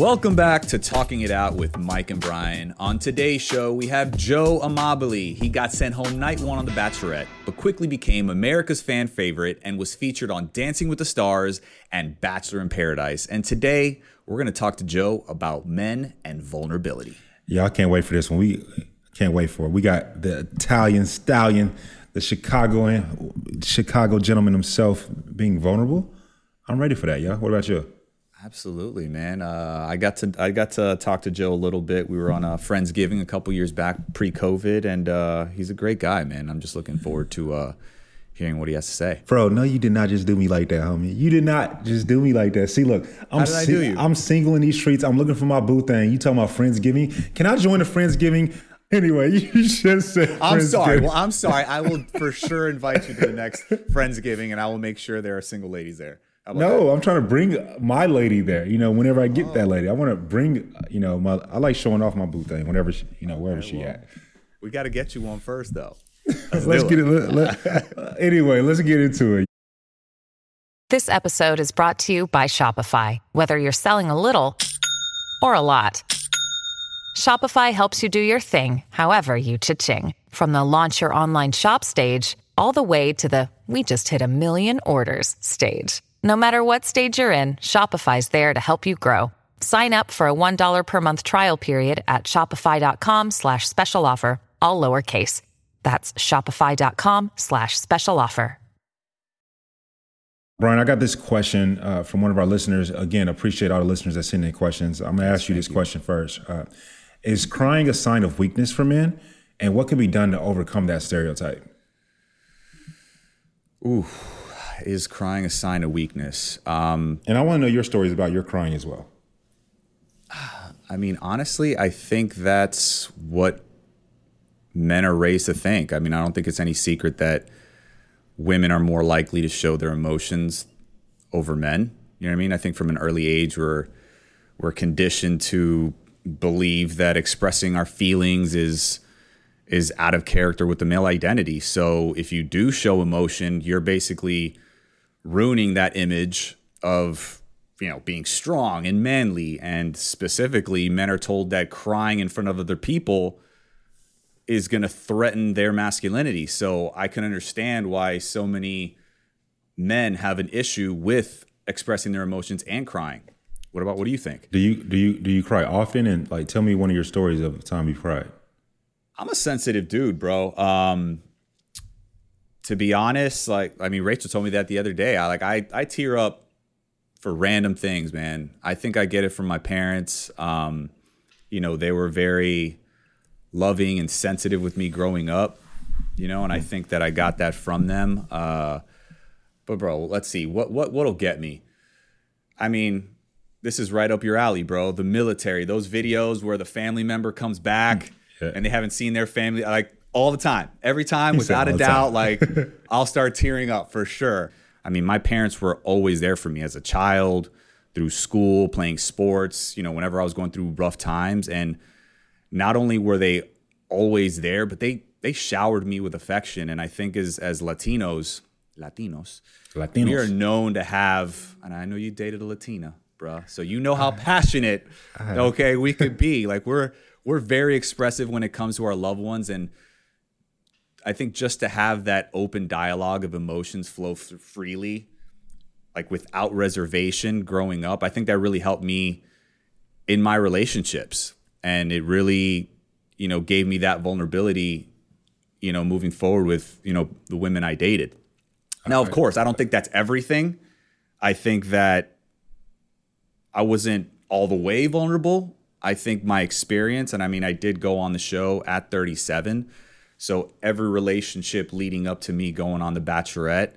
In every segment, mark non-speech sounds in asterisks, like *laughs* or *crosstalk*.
Welcome back to Talking It Out with Mike and Brian. On today's show, we have Joe Amabile. He got sent home night one on The Bachelorette, but quickly became America's fan favorite and was featured on Dancing with the Stars and Bachelor in Paradise. And today, we're going to talk to Joe about men and vulnerability. Yeah, I can't wait for this one. We can't wait for it. We got the Italian stallion, the Chicagoan, Chicago gentleman himself being vulnerable. I'm ready for that, y'all. What about you? Absolutely, man. Uh, I got to I got to talk to Joe a little bit. We were on a friendsgiving a couple years back, pre-COVID, and uh, he's a great guy, man. I'm just looking forward to uh, hearing what he has to say. Bro, no, you did not just do me like that, homie. You did not just do me like that. See, look, I'm How did I do you? I'm single in these streets. I'm looking for my boo thing. You talking about friendsgiving? Can I join the friendsgiving? Anyway, *laughs* you should say. I'm sorry. Well, I'm sorry. I will for sure invite you to the next friendsgiving, and I will make sure there are single ladies there. How about No, I'm trying to bring my lady there. You know, whenever I get Oh. that lady, I want to bring. You know, my I like showing off my boo thing whenever she, you know wherever she at. we got to get you one first, though. *laughs* Let's get it. Let, let- *laughs* anyway, let's get into it. This episode is brought to you by Shopify. Whether you're selling a little or a lot, Shopify helps you do your thing, however you cha-ching. From the launch your online shop stage, all the way to the we just hit a million orders stage. No matter what stage you're in, Shopify's there to help you grow. Sign up for a $1 per month trial period at shopify.com slash special offer, all lowercase. That's shopify.com slash special offer. Brian, I got this question uh, from one of our listeners. Again, appreciate all the listeners that send in questions. I'm going to ask you this question first. Uh, is crying a sign of weakness for men? And what can be done to overcome that stereotype? Is crying a sign of weakness? Um, And I want to know your stories about your crying as well. I mean, honestly, I think that's what men are raised to think. I mean, I don't think it's any secret that women are more likely to show their emotions over men. You know what I mean? I think from an early age, we're we're conditioned to believe that expressing our feelings is is out of character with the male identity. So if you do show emotion, you're basically ruining that image of you know being strong and manly and specifically men are told that crying in front of other people is going to threaten their masculinity so i can understand why so many men have an issue with expressing their emotions and crying what about what do you think Do you do you do you cry often? And like, tell me one of your stories of the time you cried. I'm a sensitive dude, bro. Um, to be honest, like I mean, Rachel told me that the other day. I like I I tear up for random things, man. I think I get it from my parents. Um, you know, they were very loving and sensitive with me growing up. You know, and I think that I got that from them. Uh, but bro, let's see what what what'll get me. I mean, this is right up your alley, bro. The military, those videos where the family member comes back Yeah. and they haven't seen their family like all the time. Every time, without a doubt, like *laughs* I'll start tearing up for sure. I mean, my parents were always there for me as a child, through school, playing sports, you know, whenever I was going through rough times. And not only were they always there, but they they showered me with affection. And I think as as Latinos, Latinos, Latinos. we are known to have, and I know you dated a Latina, bruh, so you know how passionate, *laughs* okay, we could be. Like we're we're very expressive when it comes to our loved ones, and I think just to have that open dialogue of emotions flow freely, like without reservation, growing up, I think that really helped me in my relationships, and it really, you know, gave me that vulnerability, you know, moving forward with you know the women I dated. Now, of course, I don't think that's everything. I think that I wasn't all the way vulnerable. I think my experience, and I mean, I did go on the show at 37. So every relationship leading up to me going on The Bachelorette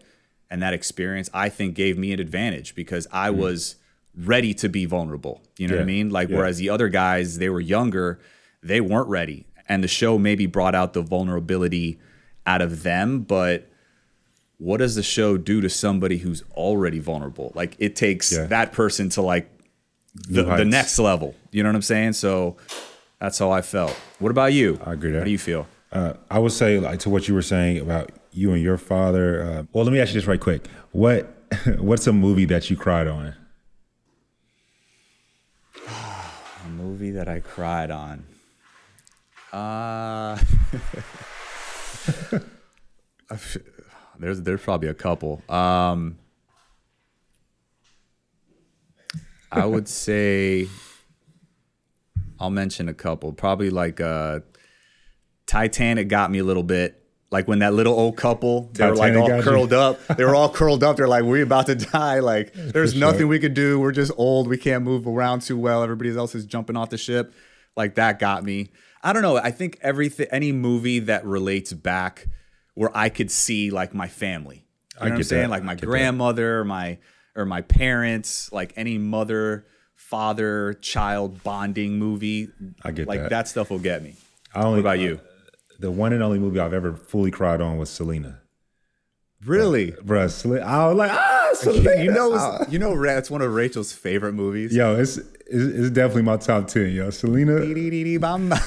and that experience, I think gave me an advantage because I mm. was ready to be vulnerable. You know what I mean? Like, yeah. whereas the other guys, they were younger, they weren't ready. And the show maybe brought out the vulnerability out of them, but what does the show do to somebody who's already vulnerable? Like it takes Yeah. that person to like the, the next level. You know what I'm saying? So that's how I felt. What about you? I agree How do you feel? Uh, I would say, like to what you were saying about you and your father. Uh, well, let me ask you this right quick. What *laughs* what's a movie that you cried on? A movie that I cried on. Uh *laughs* there's there's probably a couple. Um I would say I'll mention a couple. Probably like uh Titanic got me a little bit. Like when that little old couple, they were like all got you? curled up. They were all curled up. They're like, we're about to die. Like, there's sure. nothing we could do. We're just old. We can't move around too well. Everybody else is jumping off the ship. Like that got me. I don't know. I think everything, any movie that relates back where I could see like my family. You know I what I'm saying? that. Like my get that. grandmother, my or my parents, like any mother, father, child bonding movie. I get like that. that stuff will get me. I only, What about you? The one and only movie I've ever fully cried on was Selena. Really? Bruh, Selena, I was like, ah, Selena. You know, Ah. you know, it's one of Rachel's favorite movies. Yo, it's, it's definitely my top ten. Yo, Selena. *laughs*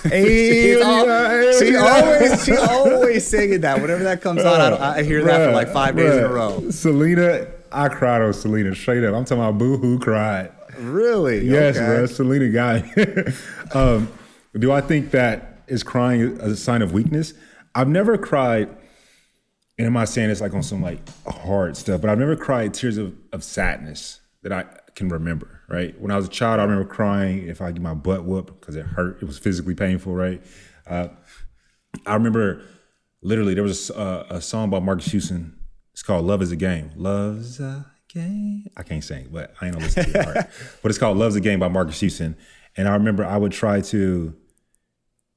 Hey, yeah, she always she always singing that. Whenever that comes on, I, I hear that for like five days in a row. Selena, I cried on Selena straight up. I'm talking about boo hoo cried. Really? Yes, Okay. bro. Selena guy. *laughs* um, do I think that is crying a sign of weakness? I've never cried, and I'm not saying it's like on some like hard stuff, but I've never cried tears of, of sadness that I can remember, right? When I was a child, I remember crying if I get my butt whooped because it hurt. It was physically painful, right? Uh, I remember literally there was a, a song by Marcus Houston. It's called "Love Is a Game." Love's a game. I can't sing, but I ain't gonna listen to it. *laughs* But it's called "Love's a Game" by Marcus Houston. And I remember I would try to,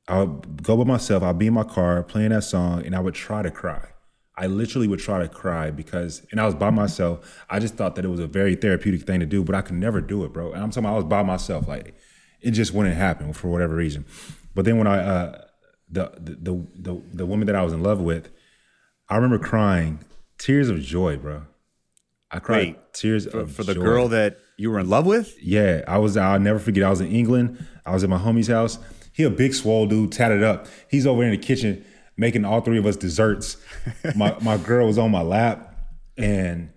I would go by myself. I'd be in my car playing that song, and I would try to cry. I literally would try to cry because, and I was by myself. I just thought that it was a very therapeutic thing to do, but I could never do it, bro. And I'm talking, about I was by myself, like it just wouldn't happen for whatever reason. But then when I, uh, the the the the, the woman that I was in love with, I remember crying tears of joy, bro. I cried Wait, tears For, of for the joy. girl that you were in love with? Yeah, I was. I'll never forget. I was in England. I was at my homie's house. He a big swole dude, tatted up. He's over in the kitchen making all three of us desserts. My *laughs* my girl was on my lap, and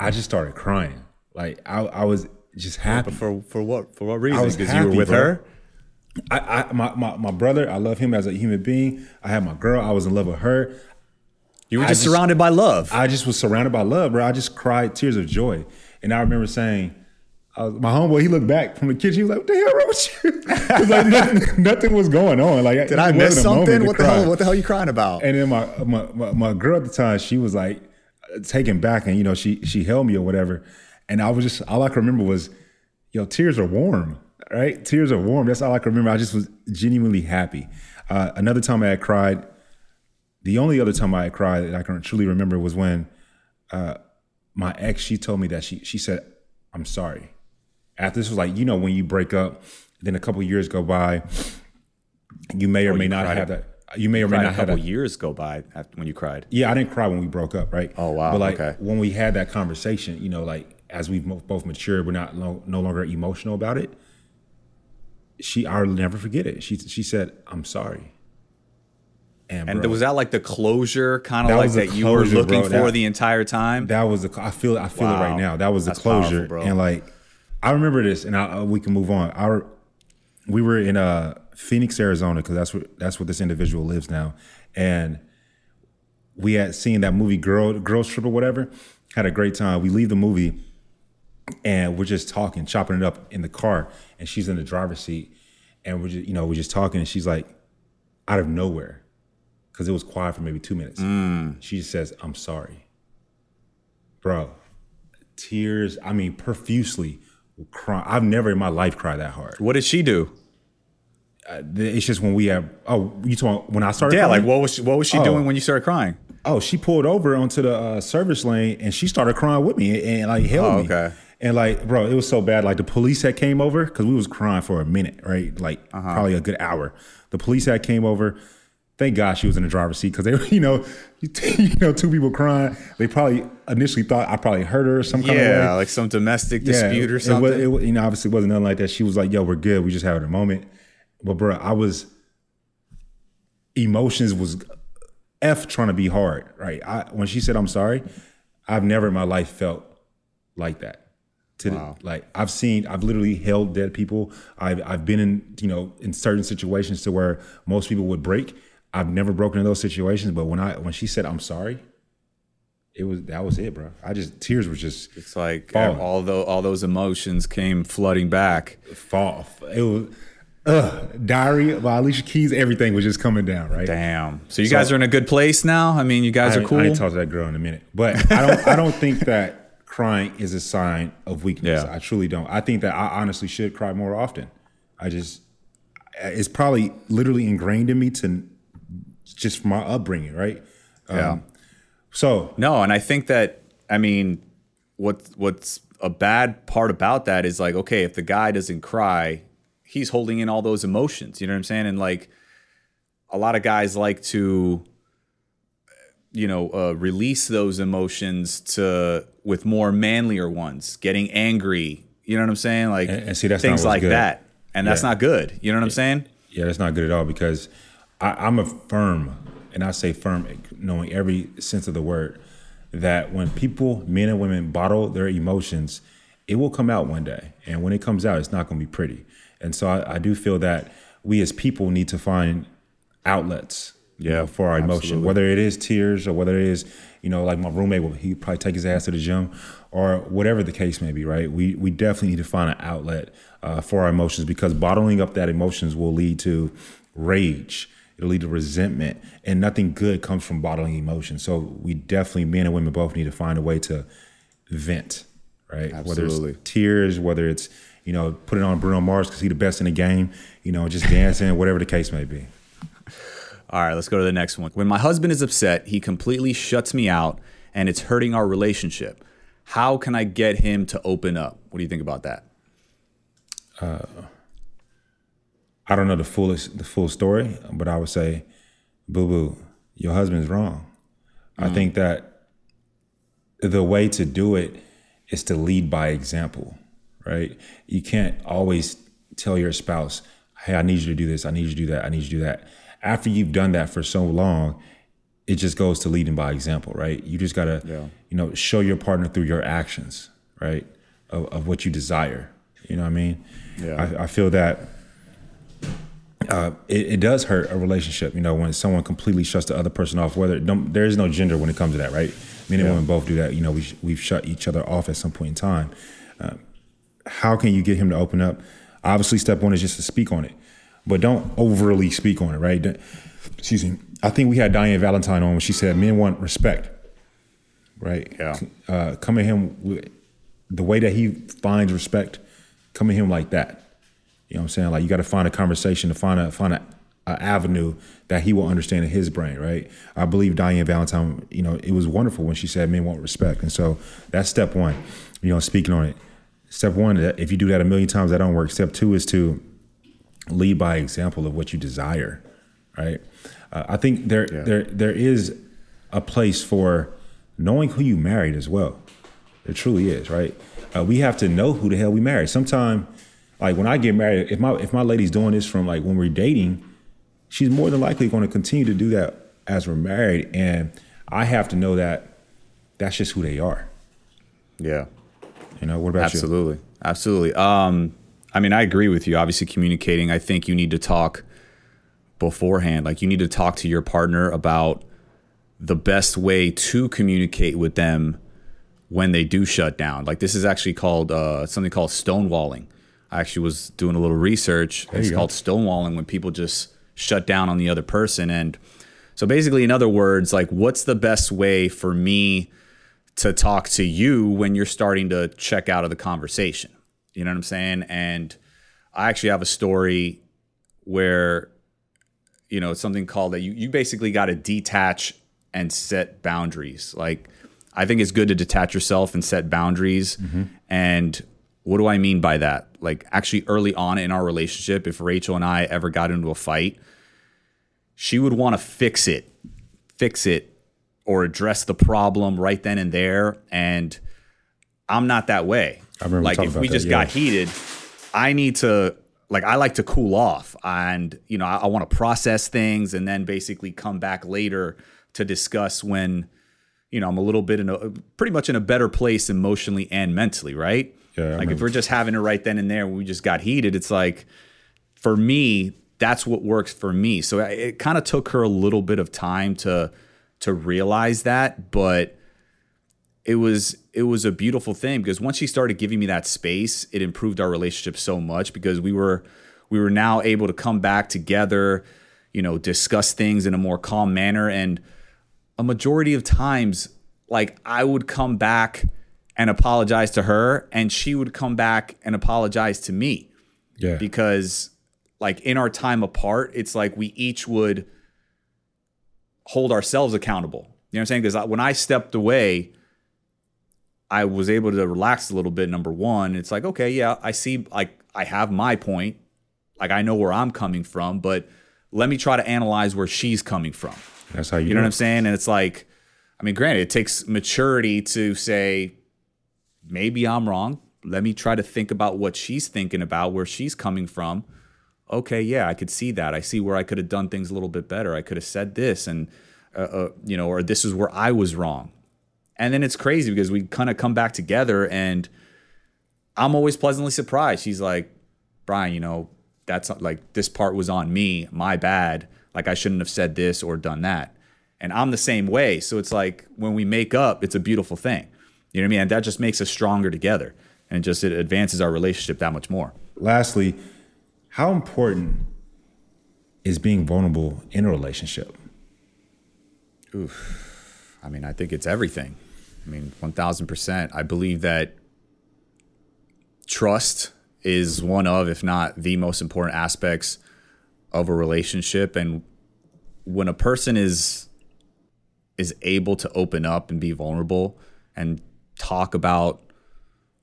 I just started crying. Like I, I was just happy. For for what for what reason? Because you were with bro. her? I, I my, my my brother. I love him as a human being. I had my girl. I was in love with her. You were just, just- surrounded by love. I just was surrounded by love, bro. I just cried tears of joy. And I remember saying, was, my homeboy, he looked back from the kitchen. He was like, "What the hell wrong with you?" *laughs* like nothing, *laughs* nothing was going on. Like, Did I miss something? What the hell? What the hell are you crying about? And then my, my my my girl at the time, she was like taken back, and you know, she she held me or whatever. And I was just all I can remember was, yo, tears are warm, right? Tears are warm. That's all I can remember. I just was genuinely happy. Uh, another time I had cried. The only other time I had cried that I can truly remember was when uh, my ex she told me that she she said I'm sorry. After this was like you know when you break up, then a couple years go by, you may or may not have that. You may or may Cried not a have couple years go by after, when you cried. Yeah, I didn't cry when we broke up, right? Oh, wow, But like okay. when we had that conversation, you know, like as we've both matured, we're not no, no longer emotional about it. She, I'll never forget it. She she said, "I'm sorry." And, And bro, was that like the closure, kind of like that you were looking bro. for That- the entire time? that was the I feel I feel it right now. That was the That's powerful, closure, bro. and like I remember this, and I, uh, we can move on. Our we were in uh, Phoenix, Arizona, because that's where that's where this individual lives now, and we had seen that movie Girl Girls Trip or whatever. Had a great time. We leave the movie, and we're just talking, chopping it up in the car, and she's in the driver's seat, and we're just you know we're just talking, and she's like, out of nowhere, because it was quiet for maybe two minutes. She just says, "I'm sorry." bro, tears. I mean, profusely cry. I've never in my life cried that hard. what did she do? It's just when we have. Oh, you talking when I started? Yeah, crying? like what was she, what was she Oh. doing when you started crying? Oh, she pulled over onto the uh, service lane and she started crying with me and, and, like held Oh, me. okay. And like, bro, it was so bad. Like the police had came over because we was crying for a minute, right? Like Uh-huh. probably a good hour. The police had came over. Thank God she was in the driver's seat because they, were, *laughs* you know, you, *laughs* you know, two people crying. They probably initially thought I probably hurt her or some kind of. Yeah, like some domestic dispute or it something. was- It, you know, obviously it wasn't nothing like that. She was like, "Yo, we're good. We just having a moment." But bro, I was emotions was f trying to be hard, right? I when she said I'm sorry, I've never in my life felt like that. To Wow. the, like I've seen, I've literally held dead people. I've I've been in you know in certain situations to where most people would break. I've never broken in those situations, but when I when she said I'm sorry, it was that was it, bro. I just tears were just It's like Falling. all those all those emotions came flooding back. fall. It was uh diary by Alicia Keys. Everything was just coming down, right? Damn. So you guys are in a good place now. I mean, you guys I, are cool. I ain't talk to that girl in a minute, but I don't. I don't think that crying is a sign of weakness. Yeah. I truly don't. I think that I honestly should cry more often. I just, it's probably literally ingrained in me to, just from my upbringing, right? yeah. Um, So No, and I think that I mean, what what's a bad part about that is like, okay, if the guy doesn't cry, he's holding in all those emotions. You know what I'm saying? And like, a lot of guys like to, you know, uh, release those emotions to with more manlier ones, getting angry. You know what I'm saying? Like And- and see, that's things like good. that, and that's Yeah. not good. You know what I'm saying? Yeah, that's not good at all because I, I'm a firm, and I say firm, knowing every sense of the word, that when people, men and women, bottle their emotions, it will come out one day. And when it comes out, it's not going to be pretty. And so I, I do feel that we as people need to find outlets Yeah, for our emotion, absolutely. whether it is tears or whether it is, you know, like my roommate, will he probably take his ass to the gym or whatever the case may be, right? We, we definitely need to find an outlet uh, for our emotions because bottling up that emotions will lead to rage. It'll lead to resentment, and nothing good comes from bottling emotions. So we definitely, men and women, both need to find a way to vent, right? Whether Absolutely. it's tears, whether it's you know putting on Bruno Mars because he's the best in the game, you know, just dancing, whatever the case may be. All right, let's go to the next one. When my husband is upset, he completely shuts me out and it's hurting our relationship. How can I get him to open up? What do you think about that? Uh, I don't know the fullest the full story, but I would say, boo boo, your husband's wrong. I mm. think that the way to do it is to lead by example, right? You can't always tell your spouse, hey, I need you to do this, I need you to do that, I need you to do that. After you've done that for so long, it just goes to leading by example, right? You just gotta, Yeah. you know, show your partner through your actions, right? Of, of what you desire. You know what I mean? Yeah. I, I feel that uh, it, it does hurt a relationship, you know, when someone completely shuts the other person off. Whether don't, there is no gender when it comes to that, right? Men and women both do that. You know, we we've shut each other off at some point in time. Uh, how can you get him to open up? Obviously, step one is just to speak on it, but don't overly speak on it, right? Don't- Excuse me. I think we had Diane Valentine on when she said men want respect, right? Yeah. Uh, come at him with the way that he finds respect. Come at him like that. You know what I'm saying? Like you got to find a conversation to find a find a, a avenue that he will understand in his brain, right? I believe Diane Valentine, you know, it was wonderful when she said men want respect. And so that's step one, you know, speaking on it. Step one, if you do that a million times, that don't work. Step two is to lead by example of what you desire, right? Uh, I think there there there is a place for knowing who you married as well. There truly is, right? Uh, we have to know who the hell we married. Sometime, like when I get married, if my if my lady's doing this from like when we're dating, she's more than likely going to continue to do that as we're married, and I have to know that that's just who they are. Yeah. You know, what about you? Absolutely. Absolutely. Um, I mean, I agree with you. Obviously, communicating, I think you need to talk beforehand. Like, you need to talk to your partner about the best way to communicate with them when they do shut down. Like, this is actually called uh, something called stonewalling. I actually was doing a little research. It's you go. called stonewalling when people just shut down on the other person. And so, basically, in other words, like, what's the best way for me? to talk to you when you're starting to check out of the conversation. You know what I'm saying? And I actually have a story where, you know, it's something called that you, you basically got to detach and set boundaries. Like, I think it's good to detach yourself and set boundaries. Mm-hmm. And what do I mean by that? Like, actually, early on in our relationship, if Rachel and I ever got into a fight, she would want to fix it, fix it or address the problem right then and there. And I'm not that way. I remember like if we that, just yeah. got heated, I need to like I like to cool off and you know, I, I want to process things and then basically come back later to discuss when you know, I'm a little bit in a pretty much in a better place emotionally and mentally, right? Yeah, like if we're just having it right then and there, we just got heated. It's like for me, that's what works for me. So it kind of took her a little bit of time to to realize that, but it was it was a beautiful thing because once she started giving me that space, it improved our relationship so much because we were we were now able to come back together, you know, discuss things in a more calm manner and a majority of times like I would come back and apologize to her and she would come back and apologize to me. Yeah. because like in our time apart it's like we each would hold ourselves accountable. You know what i'm saying? Because when i stepped away i was able to relax a little bit number one. It's like okay yeah i see like i have my point. Like i know where i'm coming from but let me try to analyze where she's coming from. That's how you, you know what I'm saying? And it's like, I mean, granted, it takes maturity to say, maybe I'm wrong. Let me try to think about what she's thinking about, where she's coming from. Okay, yeah, I could see that. I see where I could have done things a little bit better. I could have said this, and uh, uh, you know, or this is where I was wrong. And then it's crazy because we kind of come back together, and I'm always pleasantly surprised. She's like, Brian, you know, that's like this part was on me, my bad. Like I shouldn't have said this or done that. And I'm the same way. So it's like when we make up, it's a beautiful thing. You know what I mean? And that just makes us stronger together. And just it advances our relationship that much more. Lastly, how important is being vulnerable in a relationship? Oof. I mean, I think it's everything. I mean, 1000%. I believe that trust is one of, if not the most important aspects of a relationship. And when a person is is able to open up and be vulnerable and talk about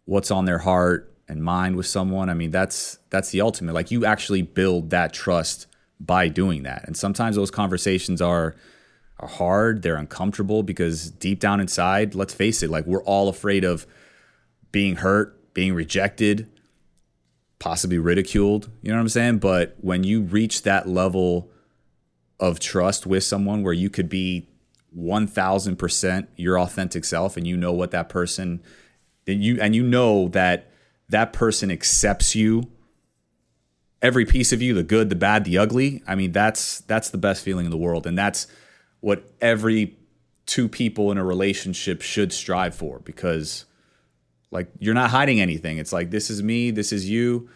what's on their heart and mind with someone, I mean, that's that's the ultimate. Like you actually build that trust by doing that. And sometimes those conversations are are hard, they're uncomfortable because deep down inside, let's face it, like we're all afraid of being hurt, being rejected, possibly ridiculed. You know what I'm saying? But when you reach that level of trust with someone where you could be 1000% your authentic self and you know what that person and you and you know that that person accepts you every piece of you the good the bad the ugly i mean that's that's the best feeling in the world and that's what every two people in a relationship should strive for because like you're not hiding anything it's like this is me this is you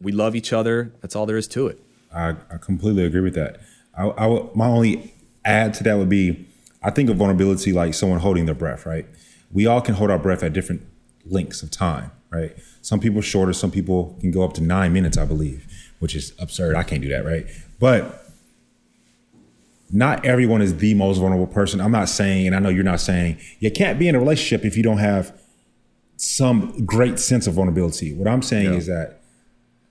we love each other that's all there is to it I, I completely agree with that. I, I my only add to that would be I think of vulnerability like someone holding their breath, right? We all can hold our breath at different lengths of time, right? Some people shorter, some people can go up to nine minutes, I believe, which is absurd. I can't do that, right? But not everyone is the most vulnerable person. I'm not saying, and I know you're not saying, you can't be in a relationship if you don't have some great sense of vulnerability. What I'm saying Yeah. is that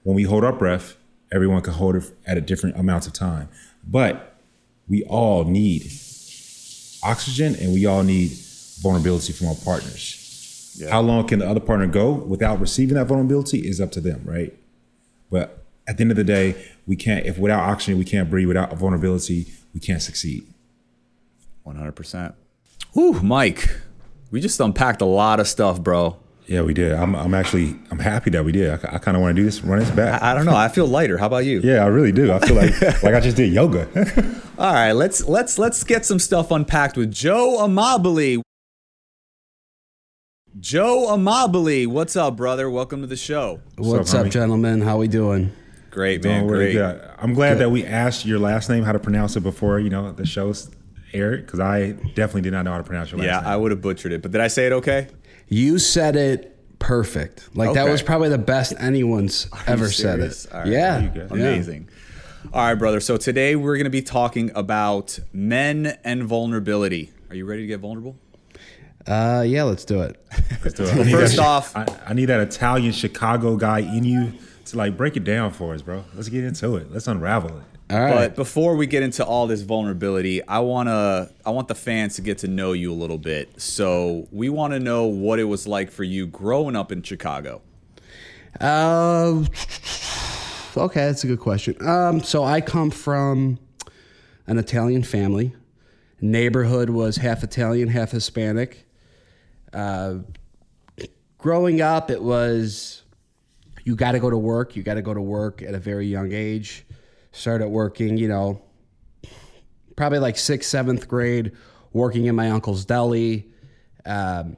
when we hold our breath, everyone can hold it at a different amounts of time. But we all need oxygen and we all need vulnerability from our partners. How long can the other partner go without receiving that vulnerability is up to them, right? But at the end of the day, we can't, if without oxygen, we can't breathe, without vulnerability, we can't succeed. 100% Ooh, mike we just unpacked a lot of stuff bro Yeah, we did. I'm, I'm actually, I'm happy that we did. I, I kind of want to do this, run this back. i don't know i feel lighter how about you yeah, I really do. I feel like, *laughs* like I just did yoga. *laughs* All right, let's let's let's get some stuff unpacked with Joe Amabile. Joe Amabile, what's up, brother? Welcome to the show. What's up, up, gentlemen? How we doing? Great, man. Doing really Great. good. I'm glad that we asked your last name how to pronounce it before you know the show's aired because I definitely did not know how to pronounce your last Yeah, name. I would have butchered it, but did I say it okay? You said it perfect. Like that was probably the best anyone's ever said it. All right, yeah, you go. yeah. Amazing. All right, brother. So today we're going to be talking about men and vulnerability. Are you ready to get vulnerable? Uh, yeah, let's do it. Let's do it. *laughs* I need First that- *laughs* off- I, I need that Italian Chicago guy in you to like break it down for us, bro. Let's get into it. Let's unravel it. All right. But before we get into all this vulnerability, I wanna I want the fans to get to know you a little bit. So we want to know what it was like for you growing up in Chicago. Uh, okay, that's a good question. Um, so I come from an Italian family. neighborhood was half Italian, half Hispanic. Uh, growing up, it was you got to go to work. You got to go to work at a very young age. Started working, you know, probably like sixth, seventh grade, working in my uncle's deli. Um,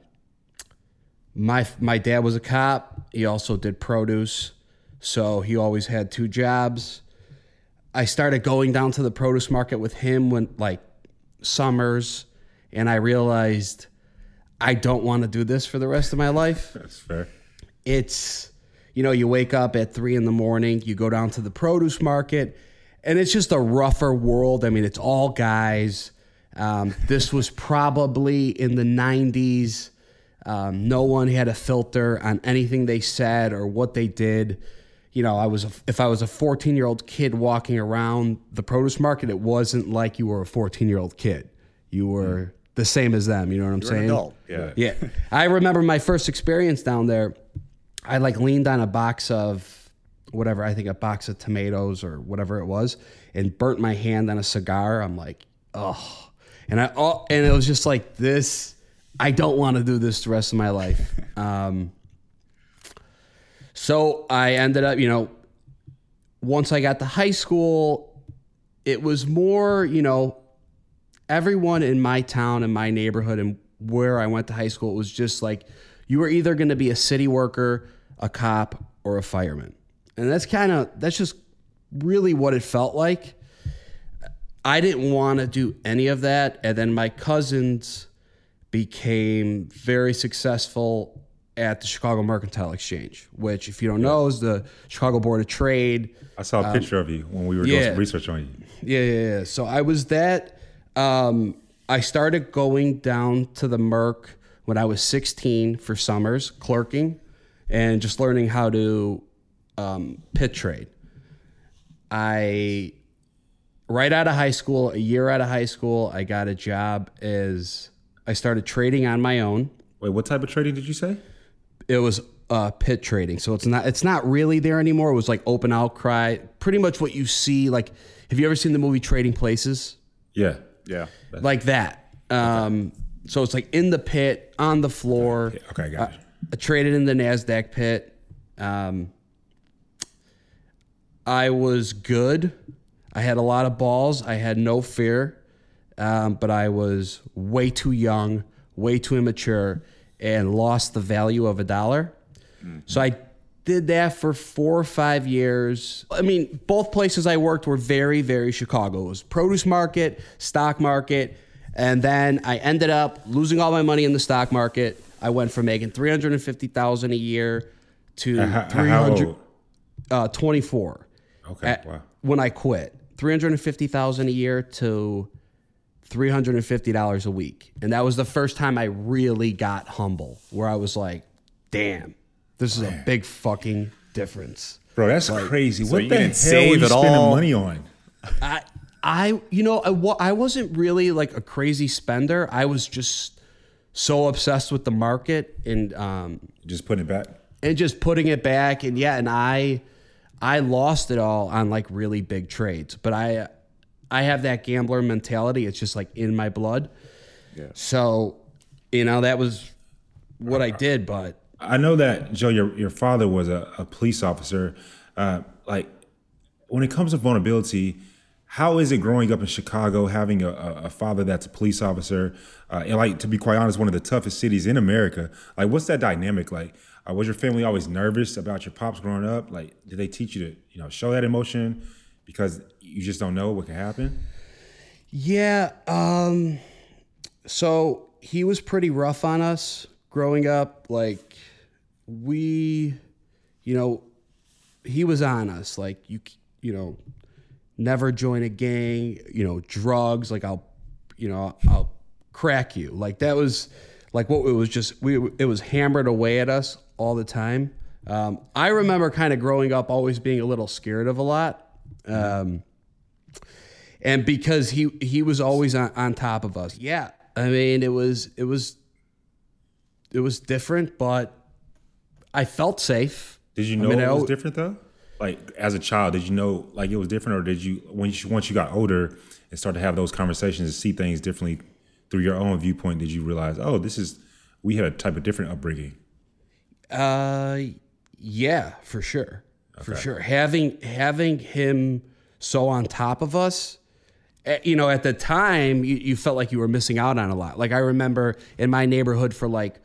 my my dad was a cop. He also did produce, so he always had two jobs. I started going down to the produce market with him when like summers, and I realized I don't want to do this for the rest of my life. *laughs* That's fair. It's you know you wake up at three in the morning, you go down to the produce market, and it's just a rougher world. I mean, it's all guys. Um, this was probably in the '90s. Um, no one had a filter on anything they said or what they did. You know, I was a, if I was a 14 year old kid walking around the produce market, it wasn't like you were a 14 year old kid. You were the same as them. You know what I'm You're an saying? adult. Yeah. Yeah. I remember my first experience down there. I like leaned on a box of whatever, I think a box of tomatoes or whatever it was, and burnt my hand on a cigar. I'm like, oh. And I oh, and it was just like this. I don't want to do this the rest of my life. *laughs* Um, so I ended up, you know, once I got to high school, it was more, you know, everyone in my town and my neighborhood and where I went to high school, it was just like you were either going to be a city worker, a cop, or a fireman. And that's kind of, that's just really what it felt like. I didn't want to do any of that. And then my cousins became very successful at the Chicago Mercantile Exchange, which, if you don't know, is the Chicago Board of Trade. I saw a picture of you when we were doing some research on you. Yeah, yeah, yeah. So I was that. Um, I started going down to the Merc when I was 16 for summers, clerking, and just learning how to um, pit trade. I, right out of high school, a year out of high school, I got a job as I started trading on my own. Wait, what type of trading did you say? It was uh, pit trading, so it's not it's not really there anymore. It was like open outcry, pretty much what you see. Like, have you ever seen the movie Trading Places? Yeah. Yeah. like that. Um, so it's like in the pit, on the floor. Okay, got it. I traded in the Nasdaq pit. Um, I was good. I had a lot of balls. I had no fear, um, but I was way too young, way too immature, and lost the value of a dollar. So I did that for four or five years. I mean, both places I worked were very, very Chicago. It was produce market, stock market, and then I ended up losing all my money in the stock market. I went from making three hundred and fifty thousand a year to Uh, three hundred uh, twenty four. Okay, wow. When I quit, three hundred and fifty thousand a year to three hundred and fifty dollars a week, and that was the first time I really got humble, where I was like, "Damn, this is a big fucking difference." Bro, that's crazy. so what you the hell didn't are you spending all? money on? I, I, you know, I, I wasn't really like a crazy spender. I was just so obsessed with the market and um, Just putting it back. and just putting it back and yeah and i i lost it all on like really big trades but i i have that gambler mentality it's just like in my blood Yeah. so you know that was what i did but I know that Joe, your your father was a, a police officer. Uh, like, when it comes to vulnerability, how is it growing up in Chicago having a, a, father that's a police officer? Uh, and like, to be quite honest, one of the toughest cities in America. Like, what's that dynamic like? Uh, was your family always nervous about your pops growing up? Like, did they teach you to you know show that emotion because you just don't know what can happen? yeah um so he was pretty rough on us growing up. Like we you know he was on us. Like you you know never join a gang you know drugs like i'll you know i'll crack you. Like that was like what it was just we it was hammered away at us all the time. Um, i remember kind of growing up always being a little scared of a lot um, and because he he was always on, on top of us yeah i mean it was it was it was different but i felt safe Did you I know mean, it was al- different though? like as a child, did you know like it was different, or did you when you once you got older and started to have those conversations and see things differently through your own viewpoint? Did you realize, oh, this is we had a type of different upbringing? Uh, yeah, for sure, for sure. Having having him so on top of us, eh, you know, at the time you, you felt like you were missing out on a lot. Like I remember in my neighborhood for like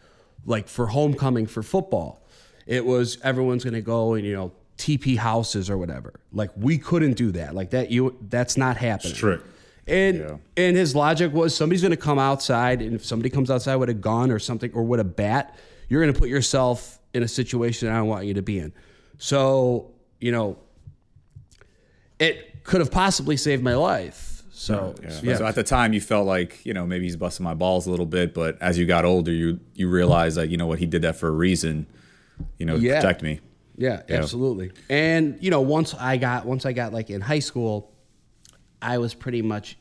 like for homecoming for football, it was everyone's gonna go and you know TP houses or whatever. Like we couldn't do that. Like that you that's not happening. Strict. And and his logic was somebody's going to come outside, and if somebody comes outside with a gun or something or with a bat, you're going to put yourself in a situation I don't want you to be in. So you know, it could have possibly saved my life. So yeah, So at the time, you felt like you know maybe he's busting my balls a little bit, but as you got older, you you realize that you know what he did that for a reason, you know, to Yeah. protect me. Yeah, absolutely. And you know, once I got once I got like in high school, I was pretty much,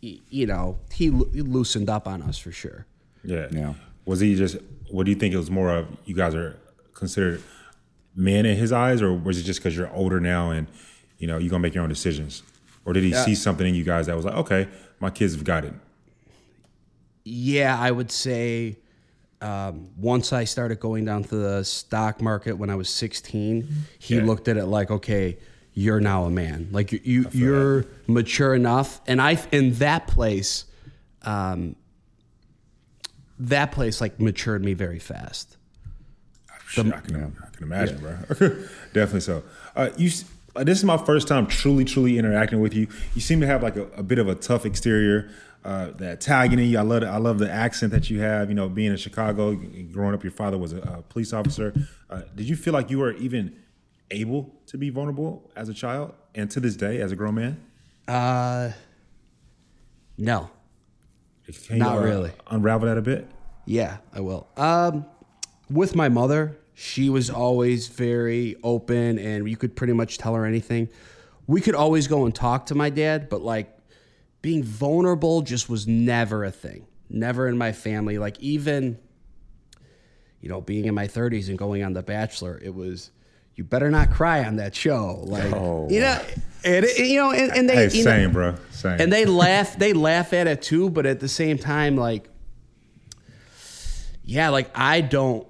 you know, he lo- he loosened up on us for sure. Yeah. Yeah. Was he just? What do you think it was more of? You guys are considered men in his eyes, or was it just because you're older now and you know you're gonna make your own decisions, or did he see something in you guys that was like, okay, my kids have got it? Yeah, I would say um, once I started going down to the stock market when I was 16, he looked at it like, okay, you're now a man. Like you, you you're mature enough. And I, in that place, um, that place like matured me very fast. Shit, I can, I can imagine, bro. *laughs* Definitely so. Uh, you, uh, this is my first time truly, truly interacting with you. You seem to have like a, a bit of a tough exterior. Uh, the Italian in you, I love. I love the accent that you have. You know, being in Chicago, growing up, your father was a, a police officer. Uh, did you feel like you were even able to be vulnerable as a child, and to this day, as a grown man? Uh, no. Can Not you, uh, really. Unravel that a bit. Yeah, I will. Um, with my mother, she was always very open, and you could pretty much tell her anything. We could always go and talk to my dad, but like being vulnerable just was never a thing. Never in my family. Like even, you know, being in my 30s and going on The Bachelor, it was. You better not cry on that show, like oh, you know, and, it- you know, and, and they, Hey, you know, same, bro. Same. and they laugh they laugh at it too but at the same time like yeah like i don't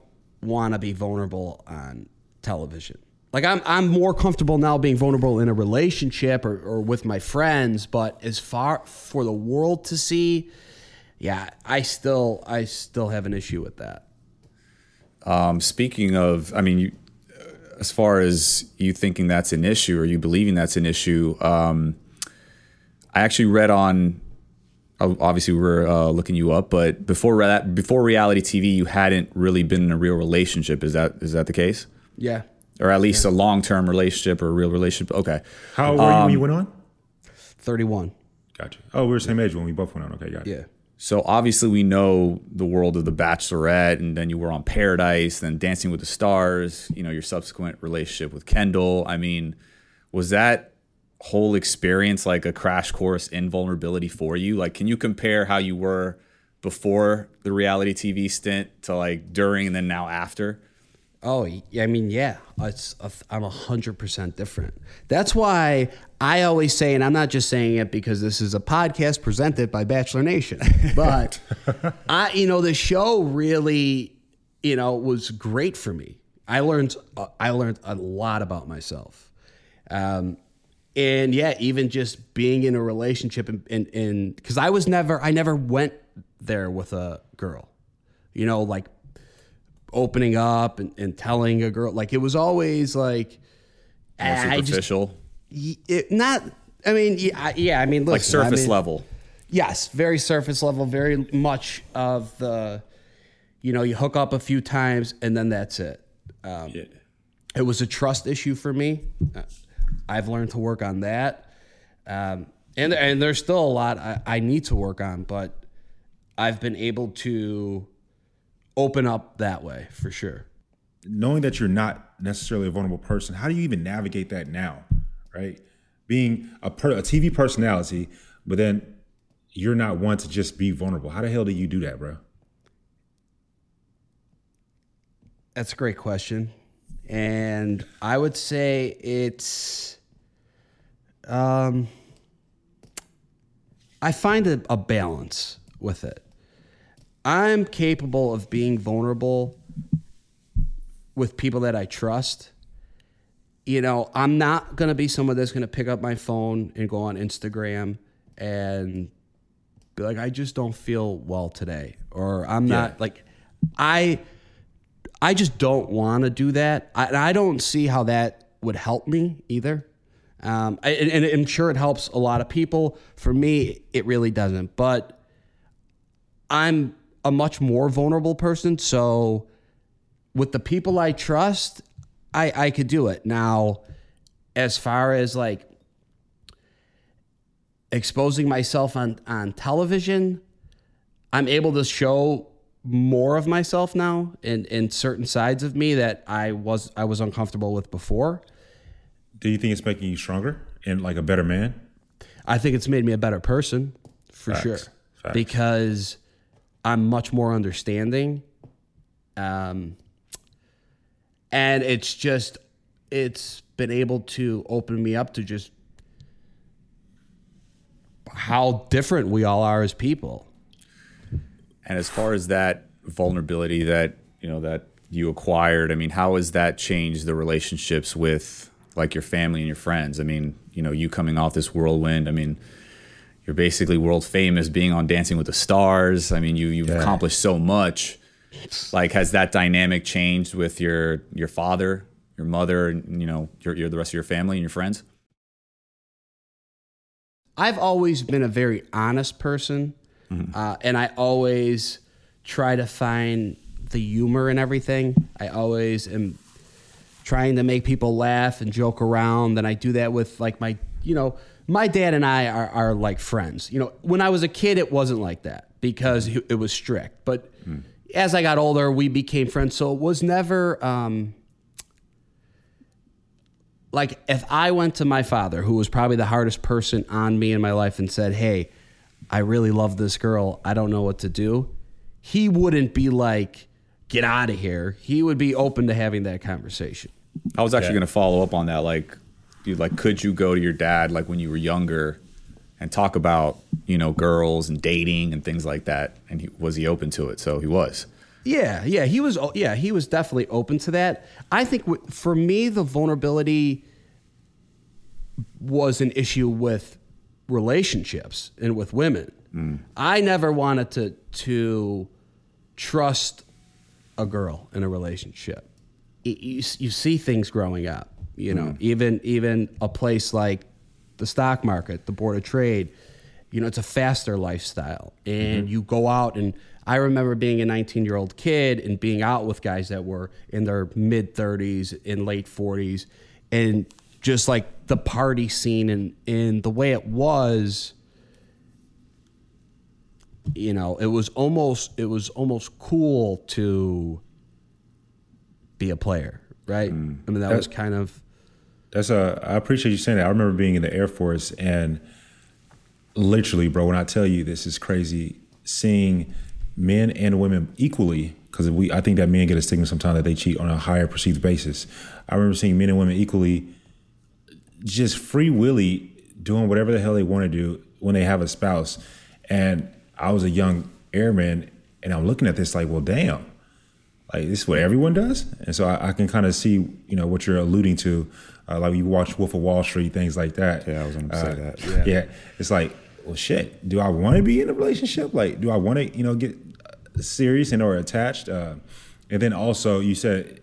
want to be vulnerable on television like I'm, I'm more comfortable now being vulnerable in a relationship or, or with my friends but as far for the world to see yeah i still i still have an issue with that Um, speaking of, I mean, you, as far as you thinking that's an issue or you believing that's an issue, um, I actually read on. Obviously, we're uh, looking you up, but before that, before reality TV, you hadn't really been in a real relationship. Is that is that the case, yeah or at least a long term relationship or a real relationship? Okay, How old were you when you went on? 31 Gotcha. Oh, we were the same age when we both went on. Okay, got it. yeah So obviously we know the world of The Bachelorette, and then you were on Paradise, then Dancing with the Stars. You know your subsequent relationship with Kendall. I mean, was that whole experience like a crash course in vulnerability for you? Like, can you compare how you were before the reality TV stint to like during and then now after? Oh, I mean, yeah, it's a, I'm a hundred percent different. That's why I always say, and I'm not just saying it because this is a podcast presented by Bachelor Nation, *laughs* but I, you know, the show really, you know, was great for me. I learned, uh, I learned a lot about myself, um, and yeah, even just being in a relationship and and because I was never, I never went there with a girl, you know, like opening up and, and telling a girl like it was always like More I just superficial, it, not i mean yeah, I- yeah i mean like listen, I surface mean, level. yes very surface level very much of the you know you hook up a few times and then that's it um, Yeah. it was a trust issue for me Uh, i've learned to work on that um, and, and there's still a lot I, I need to work on but i've been able to open up that way for sure knowing that you're not necessarily a vulnerable person, how do you even navigate that now, right? Being a, per, a TV personality, but then you're not one to just be vulnerable. How the hell do you do that, bro? That's a great question. And I would say it's um I find a, a balance with it. I'm capable of being vulnerable with people that I trust. You know, I'm not going to be someone that's going to pick up my phone and go on Instagram and be like, I just don't feel well today. Or I'm not like, I. I just don't want to do that. I, I don't see how that would help me either. Um, I, and, and I'm sure it helps a lot of people. For me, it really doesn't. But I'm a much more vulnerable person. So with the people I trust, I, I could do it. Now, as far as like exposing myself on, on television, I'm able to show more of myself now in, in certain sides of me that I was I was uncomfortable with before. Do you think it's making you stronger and like a better man? I think it's made me a better person for Facts. sure. Facts. Because I'm much more understanding. Um and it's just it's been able to open me up to just how different we all are as people. And as far as that vulnerability that you know that you acquired, I mean, how has that changed the relationships with like your family and your friends? I mean, you know, you coming off this whirlwind. I mean, you're basically world famous, being on Dancing with the Stars. I mean, you you've Yeah. accomplished so much. Like, has that dynamic changed with your your father, your mother, and you know, your, your the rest of your family and your friends? I've always been a very honest person, uh, and I always try to find the humor in everything. I always am trying to make people laugh and joke around, and I do that with like my, you know, my dad and I are, are like friends. You know, when I was a kid, it wasn't like that because it was strict, but as I got older, we became friends. So it was never. Um, like if I went to my father, who was probably the hardest person on me in my life, and said, "Hey, I really love this girl. I don't know what to do," he wouldn't be like, "Get out of here." He would be open to having that conversation. I was actually Yeah. going to follow up on that. Like, dude, like, could you go to your dad like when you were younger and talk about you know girls and dating and things like that? And he, was he open to it? So he was. Yeah, yeah, he was. Yeah, he was definitely open to that. I think w- for me, the vulnerability was an issue with relationships and with women. Mm. I never wanted to to trust a girl in a relationship. Y- You, you see things growing up, you know, mm. even even a place like the stock market, the board of trade, you know, it's a faster lifestyle. And mm-hmm. you go out and I remember being a 19 year old kid and being out with guys that were in their mid 30s and late 40s and just like the party scene and, and the way it was, you know, it was almost it was almost cool to be a player, right? Mm. I mean, that was kind of That's a. I appreciate you saying that. I remember being in the Air Force and literally, bro. When I tell you this is crazy, seeing men and women equally. Because we, I think that men get a stigma sometimes that they cheat on a higher perceived basis. I remember seeing men and women equally, just free willy doing whatever the hell they want to do when they have a spouse. And I was a young airman, and I'm looking at this like, well, damn like this is what everyone does and so i, I can kind of see you know what you're alluding to uh, like you watch wolf of wall street things like that Yeah, I was gonna say that. yeah. yeah it's like well shit do i want to be in a relationship like do i want to you know get uh, serious and or attached uh, and then also you said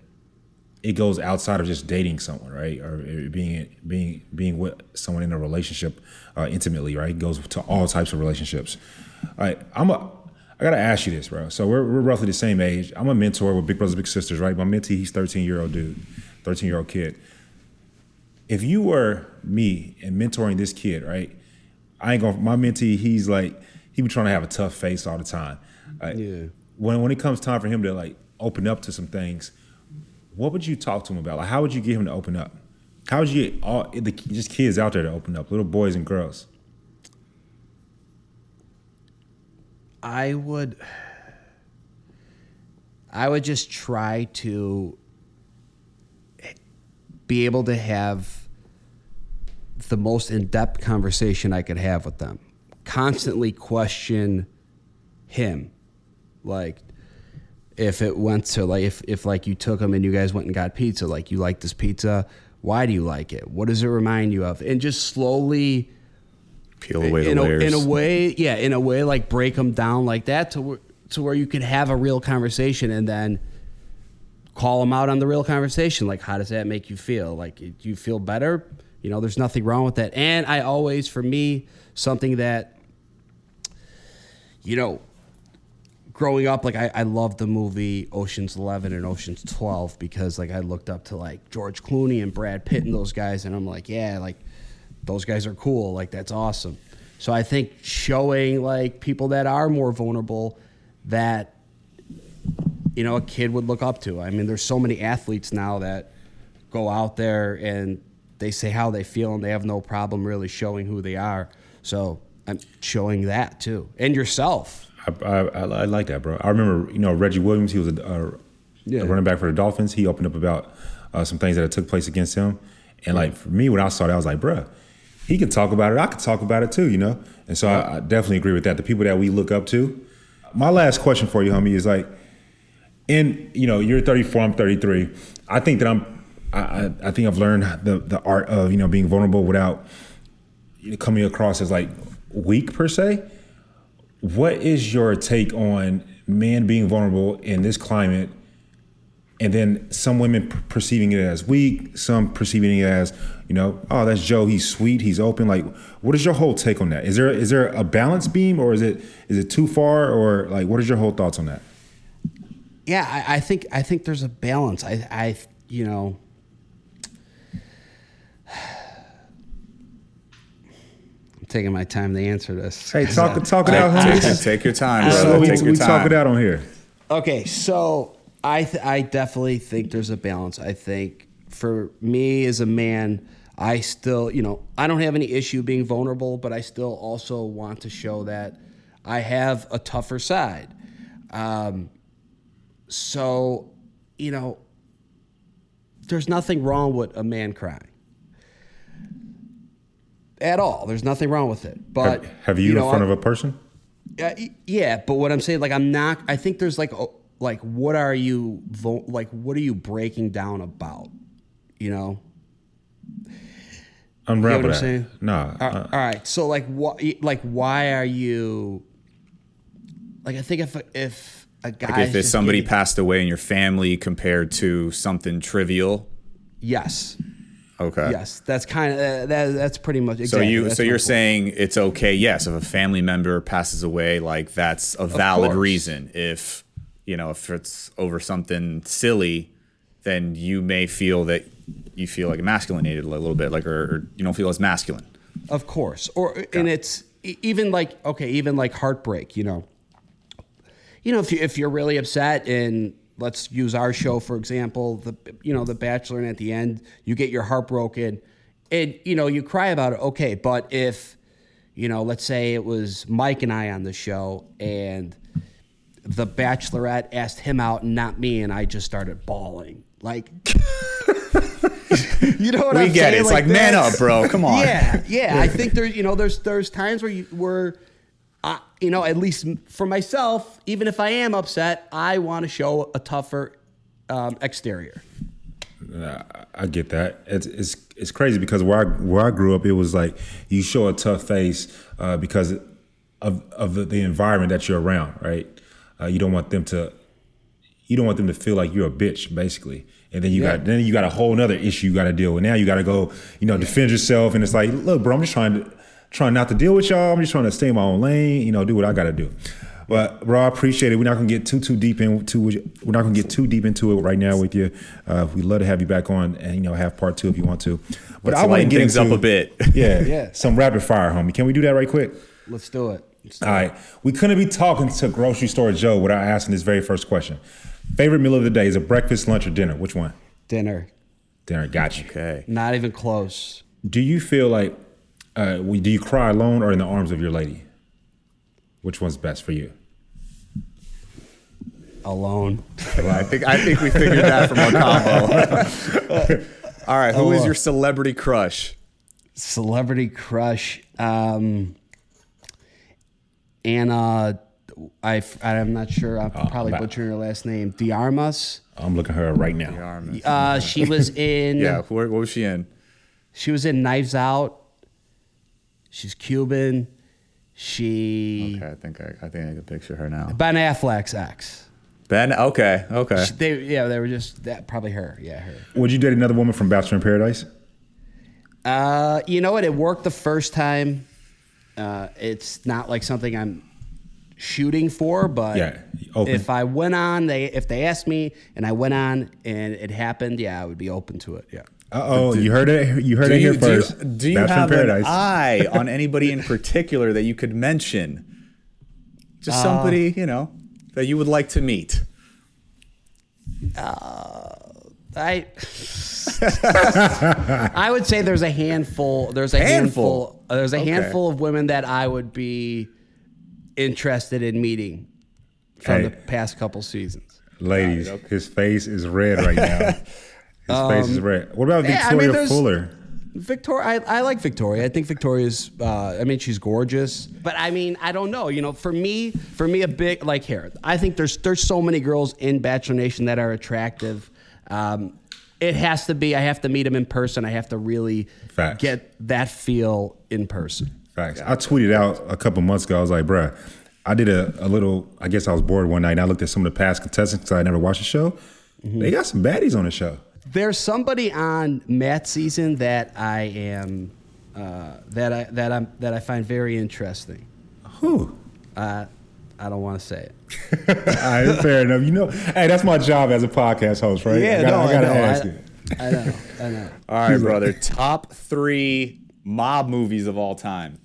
it goes outside of just dating someone right or being being being with someone in a relationship uh, intimately right it goes to all types of relationships all right i'm a I gotta ask you this, bro. So we're, we're roughly the same age. I'm a mentor with Big Brothers Big Sisters, right? My mentee, he's 13 year old dude, 13 year old kid. If you were me and mentoring this kid, right? I ain't gonna. My mentee, he's like, he be trying to have a tough face all the time. Like, Yeah. When when it comes time for him to like open up to some things, what would you talk to him about? Like, how would you get him to open up? How would you get all the just kids out there to open up, little boys and girls? I would I would just try to be able to have the most in-depth conversation I could have with them. Constantly question him, like if it went to like if if like you took them and you guys went and got pizza, like you like this pizza, why do you like it? What does it remind you of? And just slowly Peel away the in a, layers. in a way, yeah, in a way, like break them down like that to where, to where you could have a real conversation and then call them out on the real conversation. Like, how does that make you feel? Like, do you feel better? You know, there's nothing wrong with that. And I always, for me, something that, you know, growing up, like I, I loved the movie Ocean's Eleven and Ocean's Twelve because like I looked up to like George Clooney and Brad Pitt and those guys, and I'm like, yeah, like those guys are cool. Like that's awesome. So I think showing like people that are more vulnerable that you know a kid would look up to. I mean, there's so many athletes now that go out there and they say how they feel and they have no problem really showing who they are. So I'm showing that too, and yourself. I, I, I like that, bro. I remember, you know, Reggie Williams. He was a, a, Yeah. a running back for the Dolphins. He opened up about uh, some things that took place against him, and like for me, when I saw that, I was like, bruh, he can talk about it. I could talk about it too, you know. And so I, I definitely agree with that. The people that we look up to. My last question for you, homie, is like, in you know, you're 34, I'm 33. I think that I'm. I, I I think I've learned the the art of you know being vulnerable without coming across as like weak per se. What is your take on men being vulnerable in this climate, and then some women p- perceiving it as weak, some perceiving it as, you know, oh, that's Joe. He's sweet. He's open. Like, what is your whole take on that? Is there is there a balance beam, or is it is it too far, or like, what is your whole thoughts on that? Yeah, I, I think I think there's a balance. I, I you know, I'm taking my time to answer this. Hey, talk *laughs* talk it out, Take, homies. take, take your time, That's brother. what we, Take your we time. talk it out on here. Okay, so I th- I definitely think there's a balance. I think for me as a man, I still you know I don't have any issue being vulnerable, but I still also want to show that I have a tougher side. Um, so you know, there's nothing wrong with a man crying at all. There's nothing wrong with it. But Have, have you, know, in front I- of a person? uh, yeah, but what I'm saying, like, I'm not. I think there's like, like, what are you, like, what are you breaking down about? You know, Unravel what I'm that. saying? Nah. All- uh, all right. So, like, what, like, why are you? Like, I think if if a guy, Like if, if somebody passed away in your family compared to something trivial. yes, Okay. yes, that's kind of uh, that. That's pretty much. So Exactly, you that's so you're point. saying it's okay, yes, if a family member passes away, like that's a valid reason. If you know, if it's over something silly, then you may feel that you feel like emasculinated a little bit, like or, or you don't feel as masculine. Of course. Or and it's e- even like okay, even like heartbreak, you know. You know, if you if you're really upset and let's use our show for example, the you know, The Bachelor and at the end you get your heart broken and you know, you cry about it, okay, but if you know, let's say it was Mike and I on the show and the Bachelorette asked him out and not me and I just started bawling. Like *laughs* You know what We I'm get saying? it. It's like, man up, bro. Come on. *laughs* Yeah, yeah. I *laughs* think there's, you know, there's there's times where you where, you know, at least for myself, even if I am upset, I want to show a tougher um, exterior. I get that. It's it's it's crazy because where I where I grew up, it was like you show a tough face uh, because of of the, the environment that you're around, right? Uh, you don't want them to you don't want them to feel like you're a bitch, basically. And then you Yeah. got then you got a whole other issue you got to deal with. Now you got to go, you know, defend yourself, and it's like, look, bro, I'm just trying to trying not to deal with y'all. I'm just trying to stay in my own lane, you know, do what I got to do. But bro, I appreciate it. We're not gonna get too too deep into we're not gonna get too deep into it right now with you. Uh, we'd love to have you back on and you know have part two if you want to. But Let's I want to get things into, up a bit. *laughs* Yeah, Yeah. Some rapid fire, homie. Can we do that right quick? Let's do it. Let's do All right. We couldn't be talking to grocery store Joe without asking this very first question. Favorite meal of the day is a breakfast, lunch, or dinner? Which one? Dinner. Dinner. Got you. Okay. Not even close. Do you feel like uh, do you cry alone or in the arms of your lady? Which one's best for you? Alone. I think I think we figured that from our *laughs* combo. *laughs* All right, who is Oh. your celebrity crush? Celebrity crush. Um, Anna, I, I'm not sure. I'm probably but- butchering her last name. Diarmas. I'm looking at her right now. Uh, she was *laughs* in. Yeah, where, what was she in? She was in Knives Out. She's Cuban. She Okay, I think I, I think I can picture her now. Ben Affleck's ex. Ben. Okay, okay. They yeah, they were just that probably her. Yeah, her. Would you date another woman from Bachelor in Paradise? Uh, you know what? It worked the first time. Uh, it's not like something I'm shooting for, but Yeah, open. if I went on, they if they asked me and I went on and it happened, yeah, I would be open to it. Yeah. Uh oh, you heard it. You heard it here you, do you, first. do you have in an Paradise. eye *laughs* on anybody in particular that you could mention? Just Uh, somebody you know that you would like to meet. I *laughs* I would say there's a handful. There's a Handful? handful. uh, there's a Okay. handful of women that I would be interested in meeting from Hey. the past couple seasons. Ladies, his face is red right now. *laughs* His face is red. What about Um, yeah, I Victoria mean, Fuller? Victoria, I, I like Victoria. I think Victoria's. Uh, I mean, she's gorgeous. But I mean, I don't know. You know, for me, for me, a big like here. I think there's there's so many girls in Bachelor Nation that are attractive. Um, it has to be. I have to meet them in person. I have to really Facts. get that feel in person. Facts. I tweeted out a couple months ago. I was like, bruh, I did a, a little, I guess I was bored one night and I looked at some of the past contestants because I never watched the show. Mm-hmm. They got some baddies on the show. There's somebody on Matt's season that I am uh, that I that I'm that I find very interesting. Who? Uh, I don't want to say it. *laughs* All right, fair enough. You know, hey, that's my job as a podcast host, right? I gotta, I gotta ask I, it. I know. I know. *laughs* All right, brother. Top three mob movies of all time.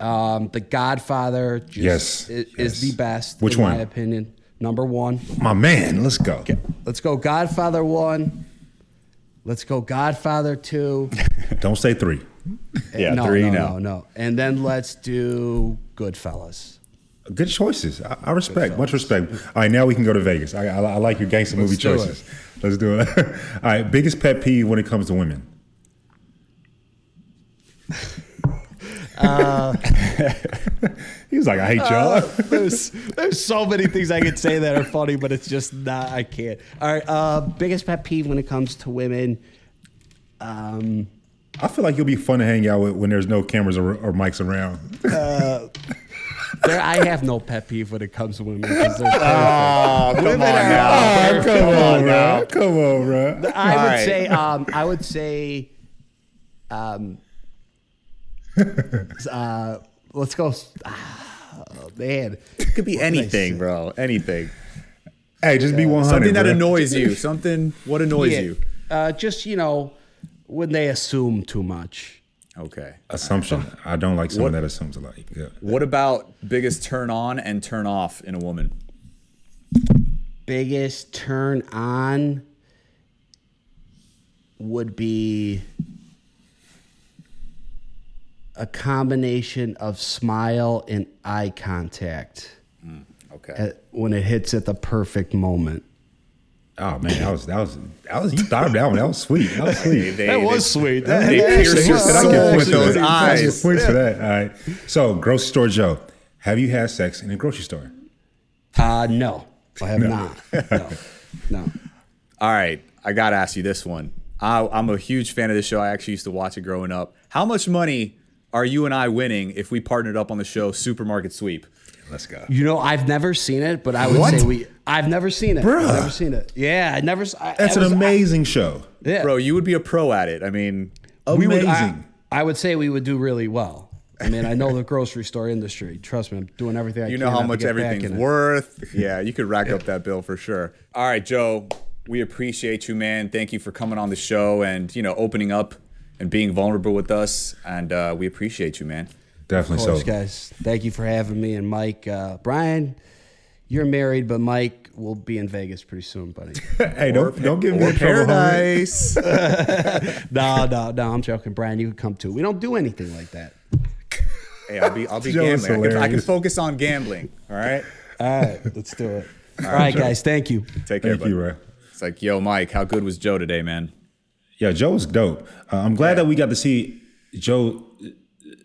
Um, the Godfather just Yes, is, yes. is the best. Which in one? my opinion. Number one. My man, let's go. Let's go Godfather one. Let's go Godfather two. *laughs* Don't say three. Yeah, no, three. no, no. no, no. And then let's do Goodfellas. Good choices. I, I respect, much respect. All right, now we can go to Vegas. I, I, I like your gangster movie do it. choices. Let's do it. *laughs* All right, biggest pet peeve when it comes to women. *laughs* he was like, I hate y'all. there's there's so many things I could say that are funny, but it's just not. I can't. All right. Uh, biggest pet peeve when it comes to women. Um, I feel like you'll be fun to hang out with when there's no cameras or, or mics around. there, I have no pet peeve when it comes to women because they're perfect. Oh, come on Women are- now. Oh, come on, bro. Come on, bro. I would right. say. Um, I would say. Um, uh, let's go. Oh, man. It could be What anything, bro. Anything. Hey, just be 100. Something that bro. annoys you. Something. What annoys Yeah. you? Uh, just you know, when they assume too much. Okay. Assumption. I don't like someone that assumes a lot. Yeah. What about biggest turn on and turn off in a woman? biggest turn on would be a combination of smile and eye contact Okay. at, when it hits at the perfect moment. Oh man, that was that was that was you thought of that one. That was sweet. That was sweet. They- That they- was sweet. They That- pierce that your was I get points for those that. Get eyes. points for that. All right. So, grocery store Joe, have you had sex in a grocery store? Uh, no, I have not. No, no. *laughs* All right, I gotta ask you this one. I, I'm a huge fan of this show. I actually used to watch it growing up. How much money are you and I winning if we partnered up on the show Supermarket Sweep? Let's go. You know, I've never seen it, but I would What? say we. I've never seen it. Bruh. I've never seen it. Yeah, I never. s- I, That's I an was- I- amazing show. yeah. Bro, you would be a pro at it. I mean, we Amazing. would, I, I would say we would do really well. I mean, I know the grocery store industry. Trust me, I'm doing everything I you can. know how much get back everything's in it. worth. Yeah, you could rack up that bill for sure. All right, Joe, we appreciate you, man. Thank you for coming on the show and you know opening up and being vulnerable with us. And uh, we appreciate you, man. Definitely Of course, so. guys. Thank you for having me and Mike. Uh, Brian, you're married, but Mike will be in Vegas pretty soon, buddy. *laughs* Hey, don't don't give me Or in trouble, homie. paradise. *laughs* *laughs* no, no, no. I'm joking, Brian. You could come too. We don't do anything like that. hey, I'll be I'll be Joe gambling. I can, I can focus on gambling. All right. All right, let's do it. All right, guys. Thank you. Take care, Thank buddy. you, bro. It's like, yo, Mike, how good was Joe today, man? Yeah, Joe was dope. Uh, I'm glad that we got to see Joe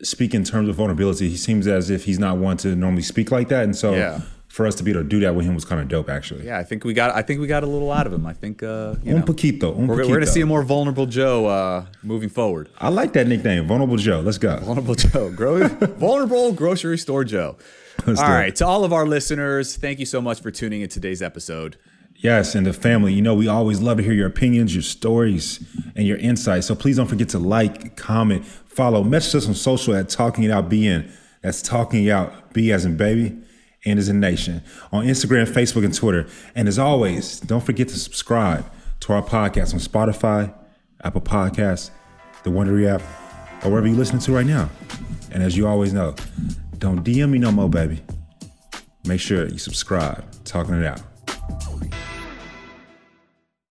speak in terms of vulnerability. He seems as if he's not one to normally speak like that, and so Yeah. for us to be able to do that with him was kind of dope, actually. Yeah, I think we got. I think we got a little out of him. I think. Uh, you Un know, poquito, un we're, we're going to see a more vulnerable Joe uh, moving forward. I like that nickname, Vulnerable Joe. Let's go. Vulnerable Joe, Gro- *laughs* vulnerable grocery store Joe. Let's all do it. to all of our listeners, thank you so much for tuning in today's episode. Yes, and the family. You know, we always love to hear your opinions, your stories, and your insights. So please don't forget to like, comment, follow, message us on social at Talking It Out BN. That's Talking It Out, B as in baby, N as in nation. On Instagram, Facebook, and Twitter. And as always, don't forget to subscribe to our podcast on Spotify, Apple Podcasts, the Wondery app, or wherever you're listening to right now. And as you always know, don't DM me no more, baby. Make sure you subscribe. Talking It Out.